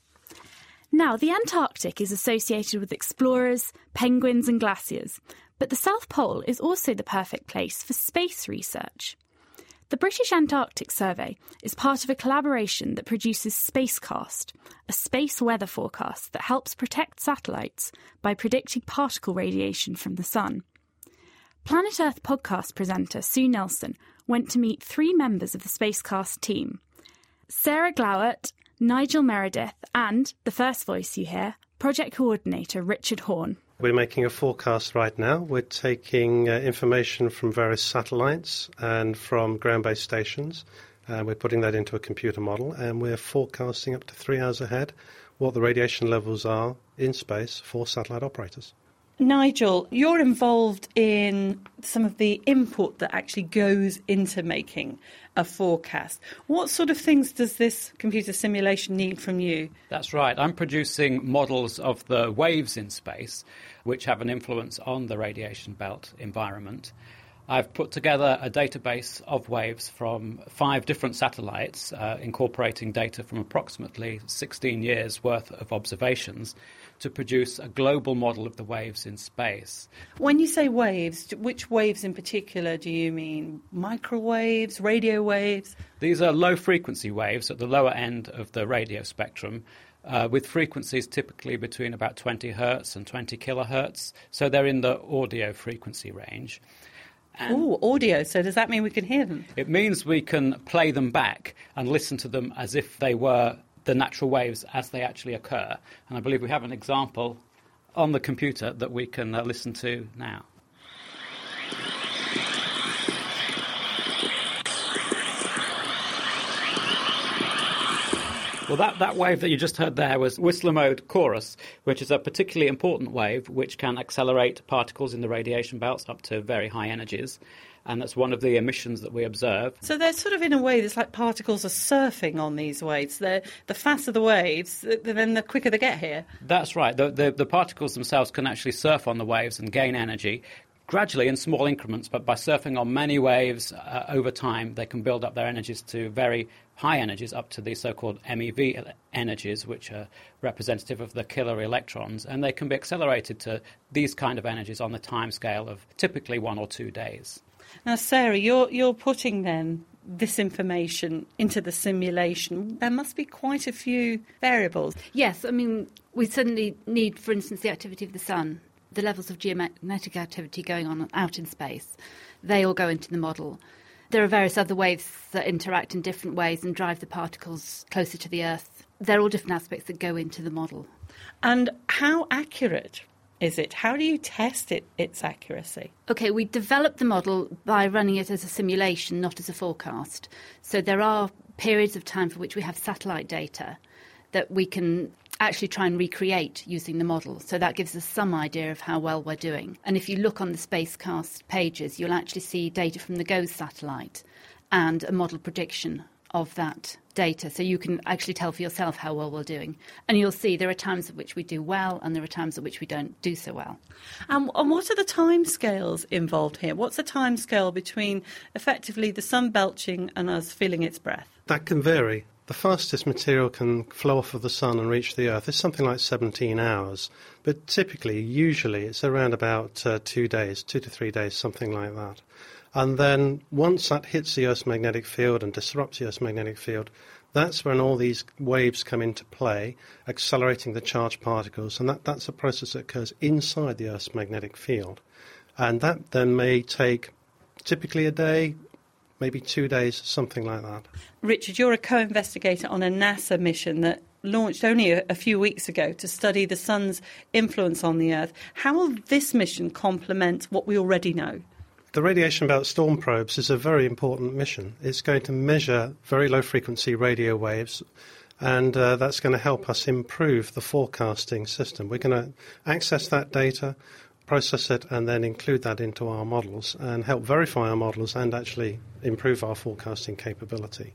S3: Now, the Antarctic is associated with explorers, penguins, and glaciers, but the South Pole is also the perfect place for space research. The British Antarctic Survey is part of a collaboration that produces Spacecast, a space weather forecast that helps protect satellites by predicting particle radiation from the Sun. Planet Earth podcast presenter Sue Nelson went to meet three members of the Spacecast team Sarah Glauert, Nigel Meredith, and, the first voice you hear, project coordinator Richard Horne.
S14: We're making a forecast right now. We're taking uh, information from various satellites and from ground based stations. and uh, we're putting that into a computer model and we're forecasting up to three hours ahead what the radiation levels are in space for satellite operators.
S15: Nigel, you're involved in some of the input that actually goes into making a forecast. What sort of things does this computer simulation need from you?
S16: That's right. I'm producing models of the waves in space, which have an influence on the radiation belt environment. I've put together a database of waves from five different satellites, uh, incorporating data from approximately 16 years worth of observations to produce a global model of the waves in space.
S15: When you say waves, which waves in particular do you mean? Microwaves, radio waves?
S16: These are low frequency waves at the lower end of the radio spectrum. Uh, with frequencies typically between about 20 hertz and 20 kilohertz, so they're in the audio frequency range.
S15: Oh, audio. So does that mean we can hear them?
S16: It means we can play them back and listen to them as if they were the natural waves as they actually occur. And I believe we have an example on the computer that we can uh, listen to now. Well, that, that wave that you just heard there was Whistler mode chorus, which is a particularly important wave which can accelerate particles in the radiation belts up to very high energies. And that's one of the emissions that we observe.
S15: So they're sort of in a way, it's like particles are surfing on these waves. They're, the faster the waves, then the quicker they get here.
S16: That's right. The, the, the particles themselves can actually surf on the waves and gain energy gradually in small increments, but by surfing on many waves uh, over time, they can build up their energies to very high energies, up to the so called MeV energies, which are representative of the killer electrons, and they can be accelerated to these kind of energies on the time scale of typically one or two days.
S15: Now, Sarah, you're, you're putting then this information into the simulation, there must be quite a few variables.
S17: Yes, I mean, we suddenly need, for instance, the activity of the sun the levels of geomagnetic activity going on out in space. They all go into the model. There are various other waves that interact in different ways and drive the particles closer to the Earth. They're all different aspects that go into the model.
S15: And how accurate is it? How do you test it, its accuracy?
S17: Okay, we developed the model by running it as a simulation, not as a forecast. So there are periods of time for which we have satellite data that we can actually try and recreate using the model. So that gives us some idea of how well we're doing. And if you look on the Spacecast pages, you'll actually see data from the GOES satellite and a model prediction of that data. So you can actually tell for yourself how well we're doing. And you'll see there are times at which we do well and there are times at which we don't do so well.
S15: And, and what are the time scales involved here? What's the time scale between effectively the sun belching and us feeling its breath?
S14: That can vary. The fastest material can flow off of the sun and reach the Earth is something like 17 hours, but typically, usually, it's around about uh, two days, two to three days, something like that. And then once that hits the Earth's magnetic field and disrupts the Earth's magnetic field, that's when all these waves come into play, accelerating the charged particles, and that, that's a process that occurs inside the Earth's magnetic field. And that then may take typically a day, maybe two days, something like that.
S15: Richard, you're a co investigator on a NASA mission that launched only a, a, few weeks ago to study the sun's influence on the Earth. How will this mission complement what we already know?
S14: The Radiation Belt Storm Probes is a very important mission. It's going to measure very low frequency radio waves, and uh, that's going to help us improve the forecasting system. We're going to access that data process it and then include that into our models and help verify our models and actually improve our forecasting capability.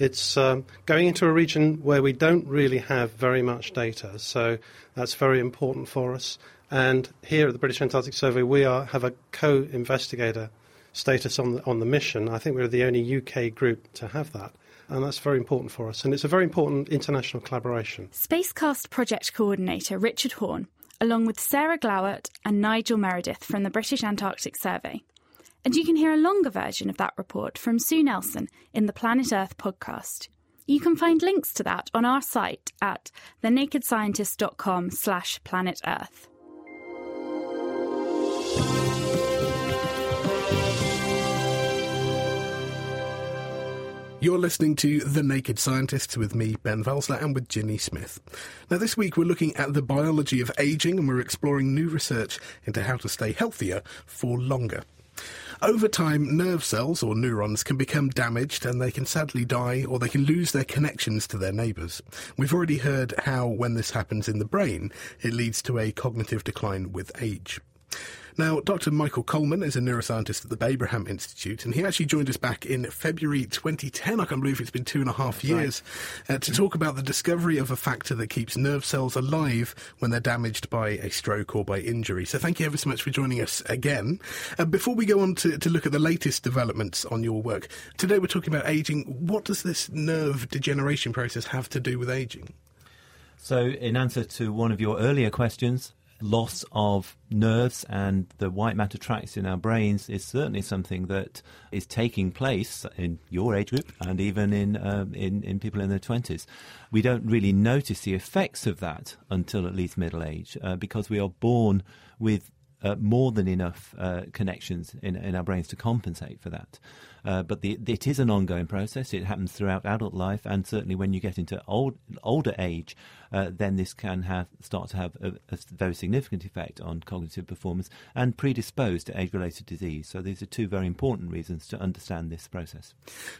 S14: It's um, going into a region where we don't really have very much data, so that's very important for us. And here at the British Antarctic Survey, we are, have a co-investigator status on the, on the mission. I think we're the only UK group to have that and that's very important for us. And it's a very important international collaboration.
S3: Spacecast Project Coordinator Richard Horne along with Sarah Glauert and Nigel Meredith from the British Antarctic Survey. And you can hear a longer version of that report from Sue Nelson in the Planet Earth podcast. You can find links to that on our site at thenakedscientist.com slash planet Earth.
S2: You're listening to The Naked Scientists with me, Ben Valsler, and with Ginny Smith. Now, this week we're looking at the biology of aging and we're exploring new research into how to stay healthier for longer. Over time, nerve cells or neurons can become damaged and they can sadly die or they can lose their connections to their neighbours. We've already heard how, when this happens in the brain, it leads to a cognitive decline with age. Now, Dr. Michael Coleman is a neuroscientist at the Babraham Institute, and he actually joined us back in February 2010. I can't believe it's been two and a half years right. uh, to talk about the discovery of a factor that keeps nerve cells alive when they're damaged by a stroke or by injury. So, thank you ever so much for joining us again. Uh, before we go on to, to look at the latest developments on your work, today we're talking about aging. What does this nerve degeneration process have to do with aging?
S18: So, in answer to one of your earlier questions, loss of nerves and the white matter tracts in our brains is certainly something that is taking place in your age group and even in, um, in, in people in their 20s. We don't really notice the effects of that until at least middle age uh, because we are born with uh, more than enough uh, connections in, in our brains to compensate for that. Uh, but the, it is an ongoing process. It happens throughout adult life, and certainly when you get into old, older age, uh, then this can have start to have a, a, very significant effect on cognitive performance and predispose to age-related disease. So these are two very important reasons to understand this process.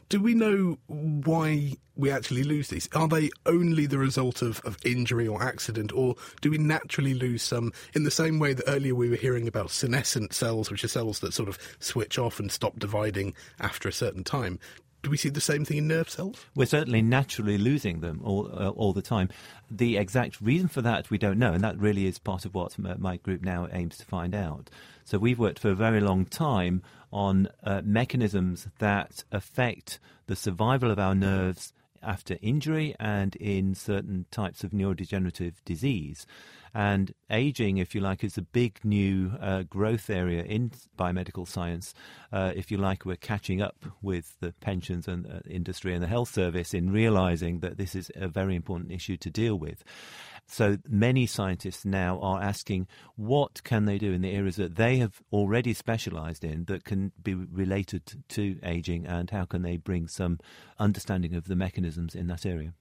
S2: Do we know why we actually lose these? Are they only the result of, of injury or accident, or do we naturally lose some in the same way that earlier we were hearing about senescent cells, which are cells that sort of switch off and stop dividing after a certain time? Do we see the same thing in nerve cells?
S18: We're certainly naturally losing them all, uh, all the time. The exact reason for that we don't know, and that really is part of what my group now aims to find out. So we've worked for a very long time on uh, mechanisms that affect the survival of our nerves after injury and in certain types of neurodegenerative disease. And aging, if you like, is a big new uh, growth area in biomedical science. Uh, if you like, we're catching up with the pensions and uh, industry and the health service in realizing that this is a very important issue to deal with. So many scientists now are asking what can they do in the areas that they have already specialized in that can be related to aging and how can they bring some understanding of the mechanisms in that area.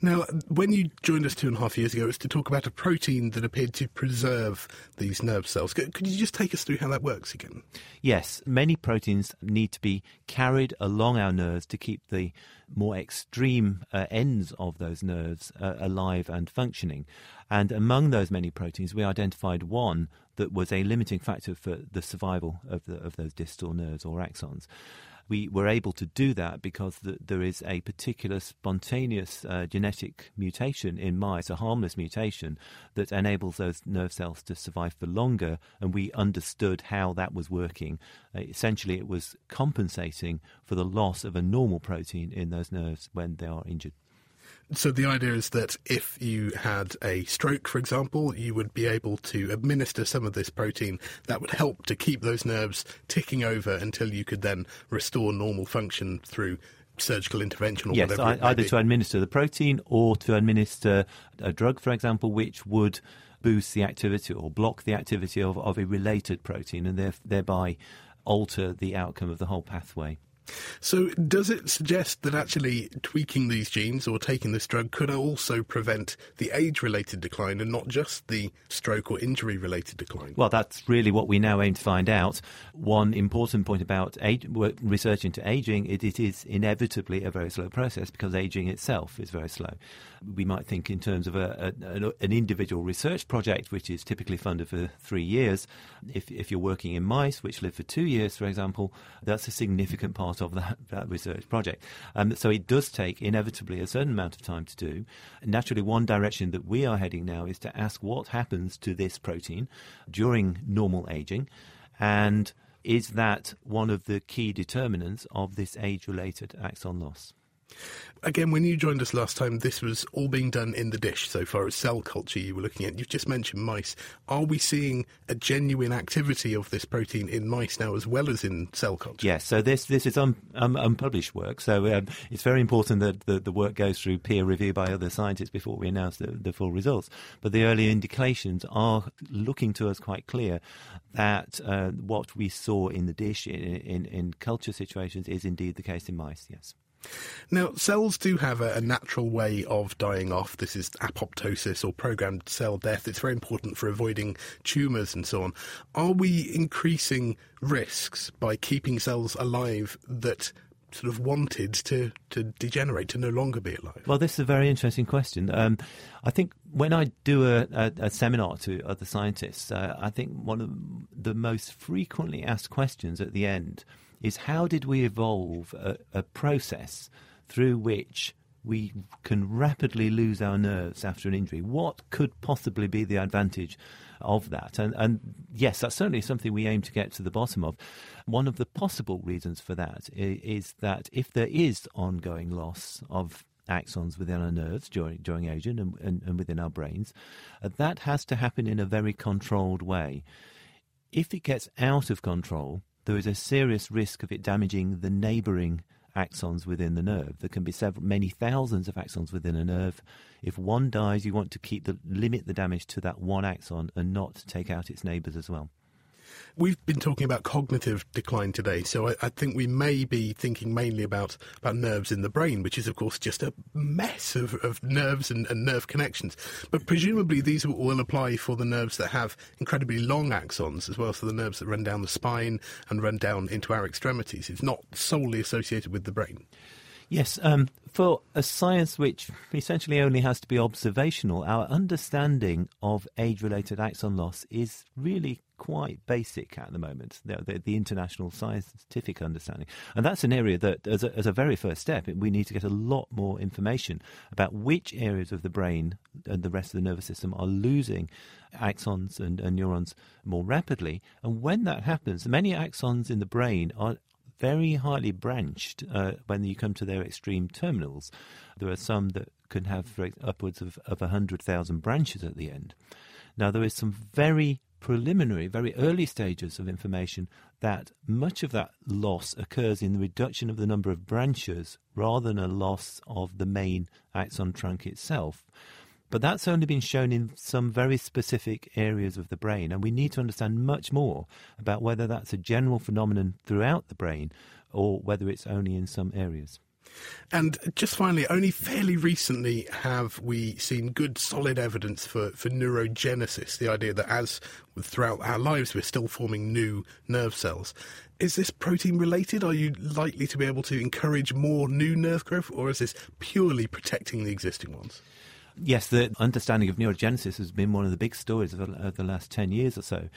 S2: Now, when you joined us two and a half years ago, it was to talk about a protein that appeared to preserve these nerve cells. Could you just take us through how that works again?
S18: Yes, many proteins need to be carried along our nerves to keep the more extreme uh, ends of those nerves uh, alive and functioning. And among those many proteins, we identified one that was a limiting factor for the survival of, the, of those distal nerves or axons we were able to do that because the, there is a particular spontaneous uh, genetic mutation in mice, a harmless mutation that enables those nerve cells to survive for longer, and we understood how that was working. Uh, essentially, it was compensating for the loss of a normal protein in those nerves when they are injured.
S2: So the idea is that if you had a stroke, for example, you would be able to administer some of this protein that would help to keep those nerves ticking over until you could then restore normal function through surgical intervention or
S18: yes,
S2: whatever.
S18: Yes, either
S2: be.
S18: to administer the protein or to administer a drug, for example, which would boost the activity or block the activity of, of a related protein and thereby alter the outcome of the whole pathway.
S2: So, does it suggest that actually tweaking these genes or taking this drug could also prevent the age related decline and not just the stroke or injury related decline?
S18: Well, that's really what we now aim to find out. One important point about age, research into aging it, it is inevitably a very slow process because aging itself is very slow. We might think in terms of a, a, an individual research project, which is typically funded for three years. If, if you're working in mice, which live for two years, for example, that's a significant part of that, that research project. Um, so it does take inevitably a certain amount of time to do. Naturally, one direction that we are heading now is to ask what happens to this protein during normal aging, and is that one of the key determinants of this age-related axon loss?
S2: Again, when you joined us last time, this was all being done in the dish so far as cell culture you were looking at. You've just mentioned mice. Are we seeing a genuine activity of this protein in mice now as well as in cell culture?
S18: Yes, so this, this is un, um, unpublished work. So um, it's very important that the, the work goes through peer review by other scientists before we announce the, the full results. But the early indications are looking to us quite clear that uh, what we saw in the dish in, in, in culture situations is indeed the case in mice, yes.
S2: Now, cells do have a, a, natural way of dying off. This is apoptosis or programmed cell death. It's very important for avoiding tumours and so on. Are we increasing risks by keeping cells alive that sort of wanted to, to degenerate, to no longer be alive?
S18: Well, this is a very interesting question. Um, I think when I do a, a, a seminar to other scientists, uh, I think one of the most frequently asked questions at the end is how did we evolve a, a process through which we can rapidly lose our nerves after an injury. What could possibly be the advantage of that? And, and, yes, that's certainly something we aim to get to the bottom of. One of the possible reasons for that is, that if there is ongoing loss of axons within our nerves during, during aging and, and, and within our brains, uh, that has to happen in a very controlled way. If it gets out of control, there is a serious risk of it damaging the neighbouring axons within the nerve. There can be several, many thousands of axons within a nerve. If one dies, you want to keep the limit the damage to that one axon and not take out its neighbours as well.
S2: We've been talking about cognitive decline today, so I, I, think we may be thinking mainly about, about nerves in the brain, which is, of course, just a mess of, of nerves and, and nerve connections. But presumably these will apply for the nerves that have incredibly long axons, as well as for the nerves that run down the spine and run down into our extremities. It's not solely associated with the brain.
S18: Yes, um, for a science which essentially only has to be observational, our understanding of age related axon loss is really quite basic at the moment, the, the, the, international scientific understanding. And that's an area that, as a, as a very first step, we need to get a lot more information about which areas of the brain and the rest of the nervous system are losing axons and, and neurons more rapidly. And when that happens, many axons in the brain are very highly branched uh, when you come to their extreme terminals. There are some that can have upwards of, of 100,000 branches at the end. Now, there is some very preliminary, very early stages of information that much of that loss occurs in the reduction of the number of branches rather than a loss of the main axon trunk itself. But that's only been shown in some very specific areas of the brain, and we need to understand much more about whether that's a general phenomenon throughout the brain or whether it's only in some areas.
S2: And just finally, only fairly recently have we seen good, solid evidence for, for neurogenesis, the idea that as throughout our lives we're still forming new nerve cells. Is this protein related? Are you likely to be able to encourage more new nerve growth, or is this purely protecting the existing ones?
S18: Yes, the understanding of neurogenesis has been one of the big stories of the, last 10 years or so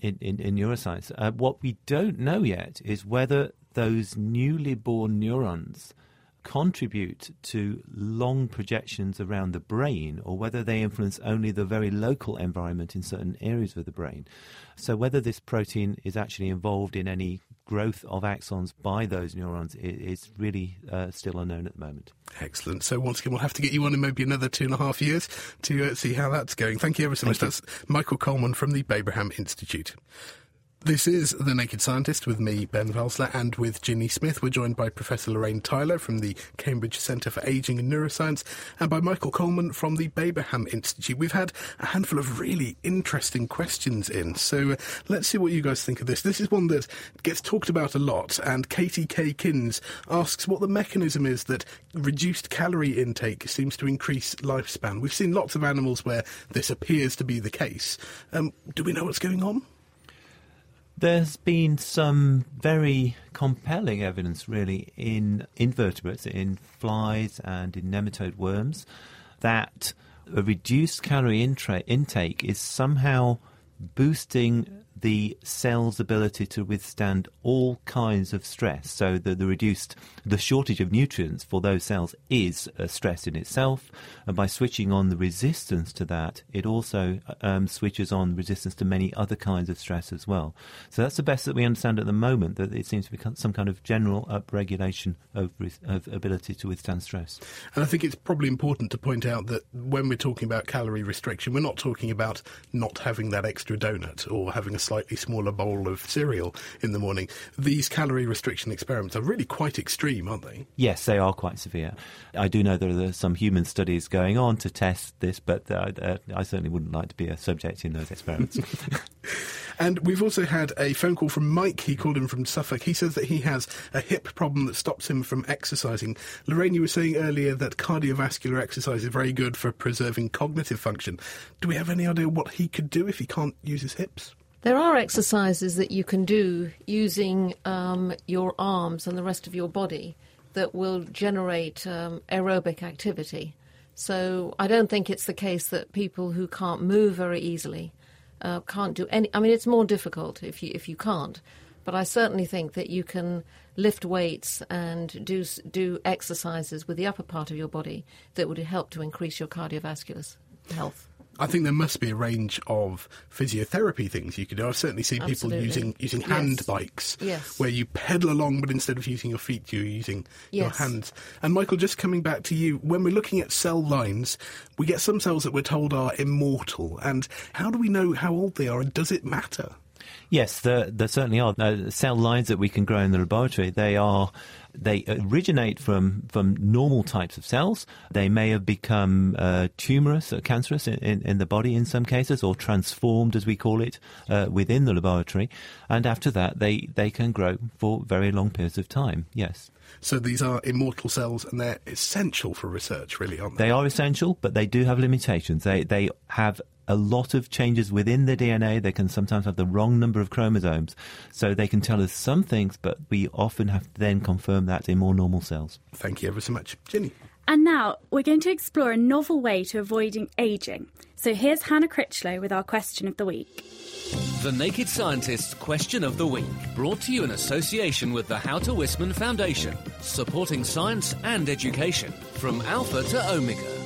S18: in, in, in neuroscience. Uh, what we don't know yet is whether those newly born neurons contribute to long projections around the brain or whether they influence only the very local environment in certain areas of the brain. So, whether this protein is actually involved in any growth of axons by those neurons is really uh, still unknown at the moment.
S2: Excellent. So, once again, we'll have to get you on in maybe another two and a half years to uh, see how that's going. Thank you ever so Thank much. You. That's Michael Coleman from the Babraham Institute. This is The Naked Scientist with me, Ben Valsler, and with Ginny Smith. We're joined by Professor Lorraine Tyler from the Cambridge Centre for Ageing and Neuroscience and by Michael Coleman from the Babraham Institute. We've had a handful of really interesting questions in, so uh, let's see what you guys think of this. This is one that gets talked about a lot, and Katie K. Kins asks what the mechanism is that reduced calorie intake seems to increase lifespan. We've seen lots of animals where this appears to be the case. Um, do we know what's going on?
S18: There's been some very compelling evidence, really, in invertebrates, in flies and in nematode worms, that a reduced calorie intake is somehow boosting the cell's ability to withstand all kinds of stress. So the, the reduced, the shortage of nutrients for those cells is a stress in itself. And by switching on the resistance to that, it also um, switches on resistance to many other kinds of stress as well. So that's the best that we understand at the moment, that it seems to be some kind of general upregulation of, of ability to withstand stress.
S2: And I think it's probably important to point out that when we're talking about calorie restriction, we're not talking about not having that extra donut or having a slightly smaller bowl of cereal in the morning. These calorie restriction experiments are really quite extreme, aren't they?
S18: Yes, they are quite severe. I do know there are some human studies going on to test this, but uh, uh, I certainly wouldn't like to be a subject in those experiments.
S2: and we've also had a phone call from Mike. He called in from Suffolk. He says that he has a hip problem that stops him from exercising. Lorraine, you were saying earlier that cardiovascular exercise is very good for preserving cognitive function. Do we have any idea what he could do if he can't use his hips?
S7: There are exercises that you can do using um, your arms and the rest of your body that will generate um, aerobic activity. So I don't think it's the case that people who can't move very easily uh, can't do any. I mean, it's more difficult if you if you can't. But I certainly think that you can lift weights and do do exercises with the upper part of your body that would help to increase your cardiovascular health.
S2: I think there must be a range of physiotherapy things you could do. I've certainly seen
S7: Absolutely.
S2: people using using hand yes. bikes,
S7: yes.
S2: where you pedal along, but instead of using your feet, you're using
S7: yes.
S2: your hands. And Michael, just coming back to you, when we're looking at cell lines, we get some cells that we're told are immortal. And how do we know how old they are, and does it matter?
S18: Yes, there, there certainly are. Uh, cell lines that we can grow in the laboratory, they are they originate from, from normal types of cells. They may have become uh, tumorous or cancerous in, in, in, the body in some cases, or transformed, as we call it, uh, within the laboratory. And after that, they, they can grow for very long periods of time, yes.
S2: So these are immortal cells and they're essential for research, really, aren't they?
S18: They are essential, but they do have limitations. They, they have a lot of changes within the DNA. They can sometimes have the wrong number of chromosomes. So they can tell us some things, but we often have to then confirm that in more normal cells.
S2: Thank you ever so much. Ginny.
S3: And now we're going to explore a novel way to avoiding aging. So here's Hannah Critchlow with our question of the week.
S1: The Naked Scientist's Question of the Week, brought to you in association with the Houter Wisman Foundation, supporting science and education from Alpha to Omega.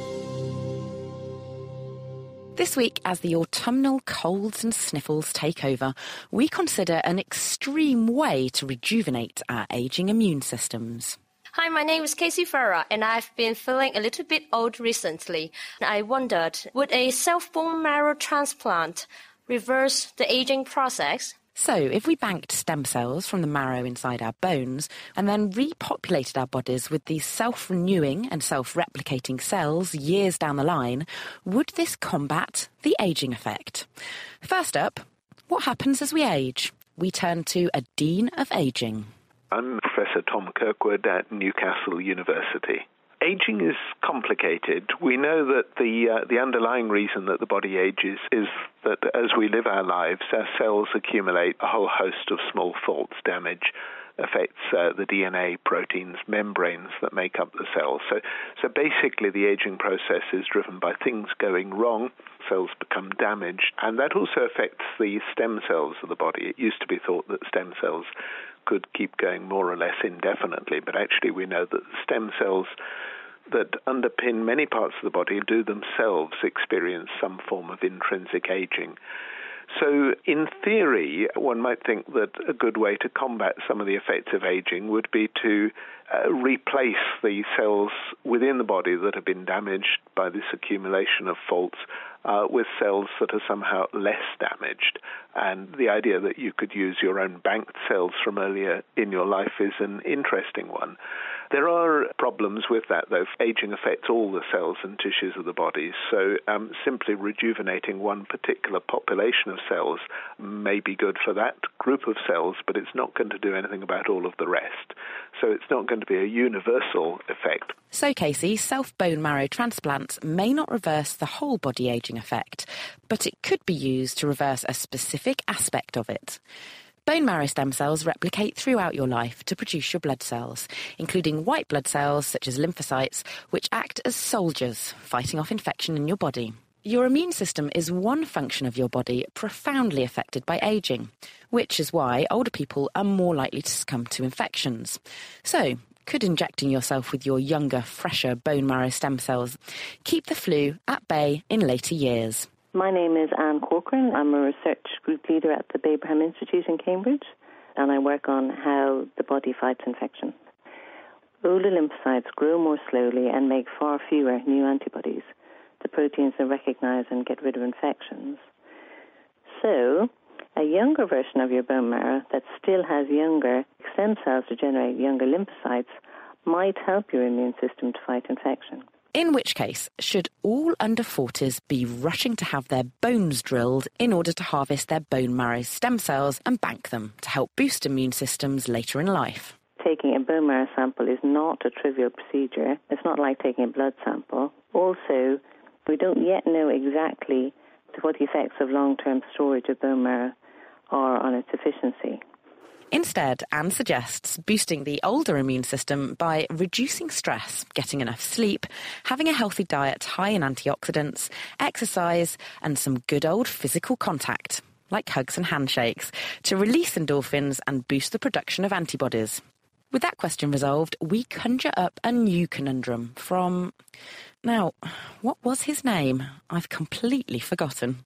S19: This week, as the autumnal colds and sniffles take over, we consider an extreme way to rejuvenate our aging immune systems.
S20: Hi, my name is Casey Farah, and I've been feeling a little bit old recently. I wondered, would a self bone marrow transplant reverse the aging process?
S19: So, if we banked stem cells from the marrow inside our bones and then repopulated our bodies with these self renewing and self replicating cells years down the line, would this combat the aging effect? First up, what happens as we age? We turn to a Dean of Aging.
S21: I'm Professor Tom Kirkwood at Newcastle University aging is complicated. We know that the uh, the underlying reason that the body ages is that as we live our lives, our cells accumulate a whole host of small faults, damage affects uh, the DNA, proteins, membranes that make up the cells. So, so basically, the aging process is driven by things going wrong. Cells become damaged, and that also affects the stem cells of the body. It used to be thought that stem cells could keep going more or less indefinitely, but actually, we know that stem cells that underpin many parts of the body do themselves experience some form of intrinsic aging. So, in theory, one might think that a good way to combat some of the effects of aging would be to uh, replace the cells within the body that have been damaged by this accumulation of faults uh, with cells that are somehow less damaged. And the idea that you could use your own banked cells from earlier in your life is an interesting one. There are problems with that, though. Aging affects all the cells and tissues of the body, so um, simply rejuvenating one particular population of cells may be good for that group of cells, but it's not going to do anything about all of the rest. So it's not going to be a universal effect.
S19: So, Casey, self bone marrow transplants may not reverse the whole body aging effect, but it could be used to reverse a specific aspect of it. Bone marrow stem cells replicate throughout your life to produce your blood cells, including white blood cells such as lymphocytes, which act as soldiers fighting off infection in your body. Your immune system is one function of your body profoundly affected by aging, which is why older people are more likely to succumb to infections. So, could injecting yourself with your younger, fresher bone marrow stem cells keep the flu at bay in later years?
S22: My name is Anne Corcoran. I'm a research group leader at the Babraham Institute in Cambridge, and I work on how the body fights infection. Older lymphocytes grow more slowly and make far fewer new antibodies, the proteins that recognize and get rid of infections. So, a younger version of your bone marrow that still has younger stem cells to generate younger lymphocytes might help your immune system to fight infection.
S19: In which case, should all under 40s be rushing to have their bones drilled in order to harvest their bone marrow stem cells and bank them to help boost immune systems later in life?
S22: Taking a bone marrow sample is not a trivial procedure. It's not like taking a blood sample. Also, we don't yet know exactly what the effects of long term storage of bone marrow are on its efficiency.
S19: Instead, Anne suggests boosting the older immune system by reducing stress, getting enough sleep, having a healthy diet high in antioxidants, exercise, and some good old physical contact, like hugs and handshakes, to release endorphins and boost the production of antibodies. With that question resolved, we conjure up a new conundrum from. Now, what was his name? I've completely forgotten.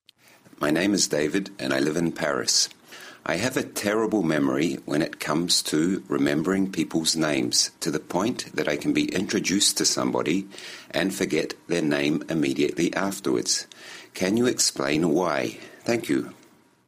S23: My name is David, and I live in Paris. I have a terrible memory when it comes to remembering people's names to the point that I can be introduced to somebody and forget their name immediately afterwards. Can you explain why? Thank you.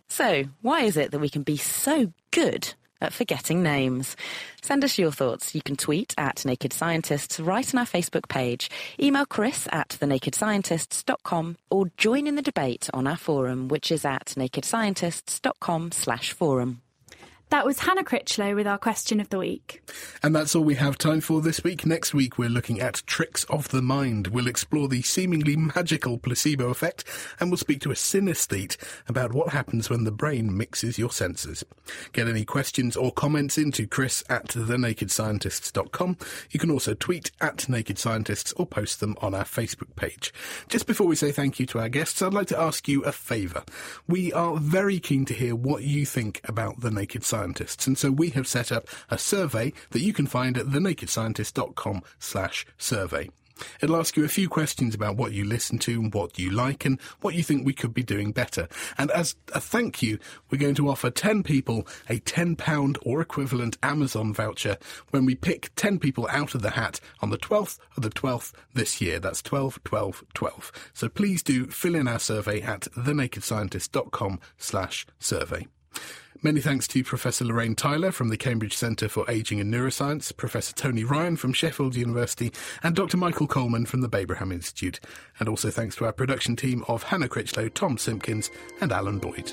S19: So, why is it that we can be so good at forgetting names? Send us your thoughts. You can tweet at Naked Scientists, write on our Facebook page, email Chris at thenakedscientists.com, or join in the debate on our forum, which is at nakedscientists.com slash forum.
S3: That was Hannah Critchlow with our question of the week.
S2: And that's all we have time for this week. Next week, we're looking at tricks of the mind. We'll explore the seemingly magical placebo effect, and we'll speak to a synesthete about what happens when the brain mixes your senses. Get any questions or comments into chris at thenakedscientists.com. You can also tweet at Naked Scientists or post them on our Facebook page. Just before we say thank you to our guests, I'd like to ask you a favour. We are very keen to hear what you think about the Naked Scientists scientists. And so we have set up a survey that you can find at thenakedscientist.com slash survey. It'll ask you a few questions about what you listen to and what you like and what you think we could be doing better. And as a thank you, we're going to offer 10 people a £10 or equivalent Amazon voucher when we pick 10 people out of the hat on the 12th of the 12th this year. That's 12, 12, 12. So please do fill in our survey at thenakedscientist.com slash survey. Many thanks to Professor Lorraine Tyler from the Cambridge Centre for Ageing and Neuroscience, Professor Tony Ryan from Sheffield University, and Dr. Michael Coleman from the Babraham Institute. And also thanks to our production team of Hannah Critchlow, Tom Simpkins, and Alan Boyd.